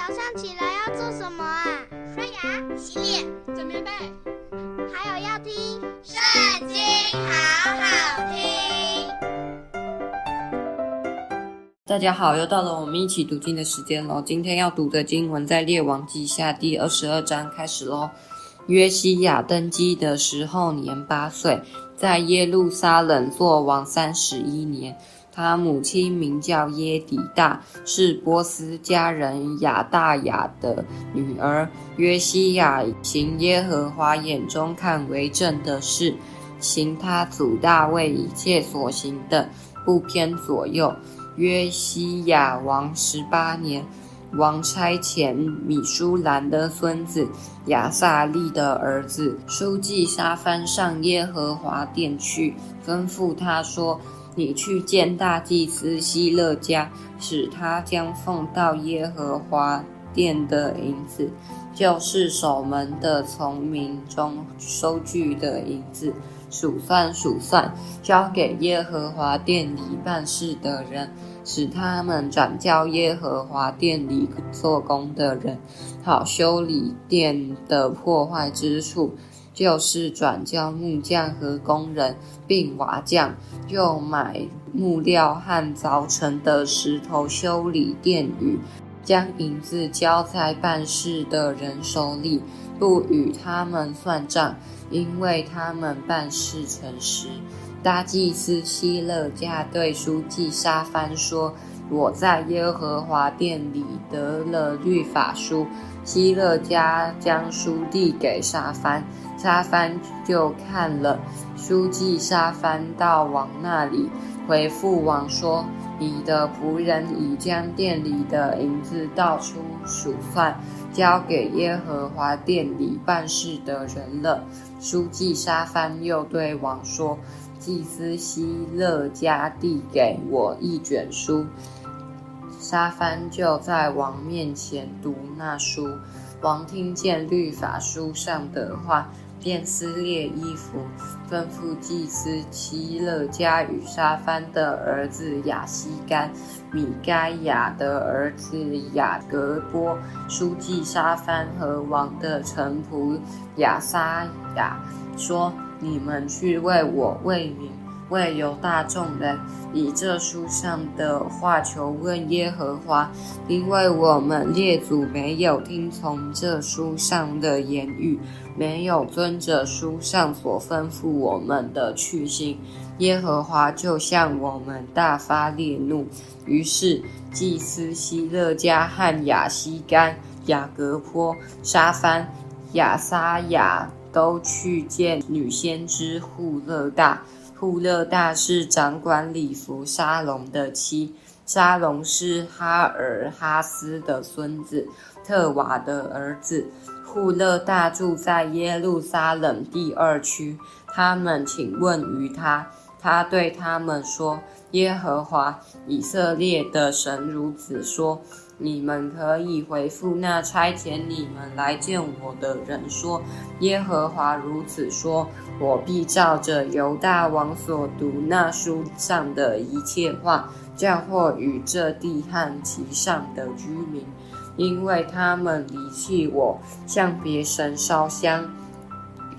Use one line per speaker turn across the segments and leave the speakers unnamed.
早上起来要做什么啊？
刷牙、洗脸、
整棉被，
还有要听《
圣经》，好好听。
大家好，又到了我们一起读经的时间喽。今天要读的经文在《列王记下》第二十二章开始喽。约西亚登基的时候年八岁，在耶路撒冷作王三十一年。他母亲名叫耶底大，是波斯家人亚大雅的女儿。约西亚行耶和华眼中看为正的事，行他祖大卫一切所行的，不偏左右。约西亚王十八年，王差遣米舒兰的孙子亚撒利的儿子书记沙番上耶和华殿去，吩咐他说。你去见大祭司希勒家，使他将奉到耶和华殿的银子，就是守门的从民中收据的银子，数算数算，交给耶和华殿里办事的人，使他们转交耶和华殿里做工的人，好修理殿的破坏之处。就是转交木匠和工人，并瓦匠，又买木料和凿成的石头修理殿宇，将银子交在办事的人手里，不与他们算账，因为他们办事诚实。大祭司希勒家对书记沙番说：“我在耶和华殿里得了律法书。”希勒家将书递给沙帆。沙帆就看了，书记沙帆到王那里，回复王说：“你的仆人已将殿里的银子倒出数算，交给耶和华殿里办事的人了。”书记沙帆又对王说：“祭司希勒家递给我一卷书。”沙番就在王面前读那书，王听见律法书上的话。便撕裂衣服，吩咐祭司希勒家与沙番的儿子亚西干、米该亚的儿子雅格波、书记沙番和王的臣仆亚撒雅说：“你们去为我为民。”为犹大众人以这书上的话求问耶和华，因为我们列祖没有听从这书上的言语，没有遵着书上所吩咐我们的去行，耶和华就向我们大发烈怒。于是祭司希勒家和亚希干、雅各坡、沙番、亚撒雅都去见女先知户勒大。户勒大是掌管礼服沙龙的妻，沙龙是哈尔哈斯的孙子，特瓦的儿子。酷勒大住在耶路撒冷第二区，他们请问于他，他对他们说：“耶和华以色列的神如此说。”你们可以回复那差遣你们来见我的人说：“耶和华如此说，我必照着犹大王所读那书上的一切话，嫁祸与这地和其上的居民，因为他们离弃我，向别神烧香，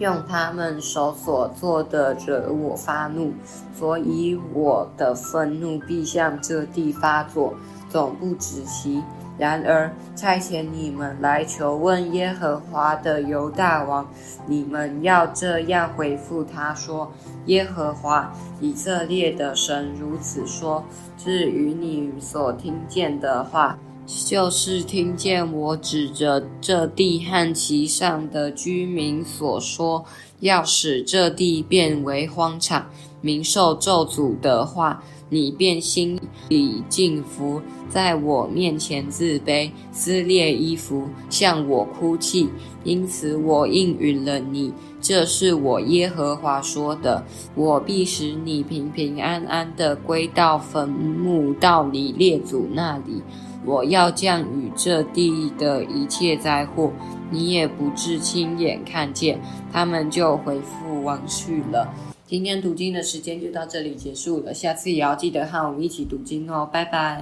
用他们手所做的惹我发怒，所以我的愤怒必向这地发作。”总不止息。然而差遣你们来求问耶和华的犹大王，你们要这样回复他说：耶和华以色列的神如此说：至于你所听见的话，就是听见我指着这地和其上的居民所说，要使这地变为荒场，民受咒诅的话。你便心里敬服，在我面前自卑，撕裂衣服，向我哭泣。因此我应允了你。这是我耶和华说的。我必使你平平安安地归到坟墓，到你列祖那里。我要降雨这地的一切灾祸，你也不至亲眼看见。他们就回复王去了。今天读经的时间就到这里结束了，下次也要记得和我们一起读经哦，拜拜。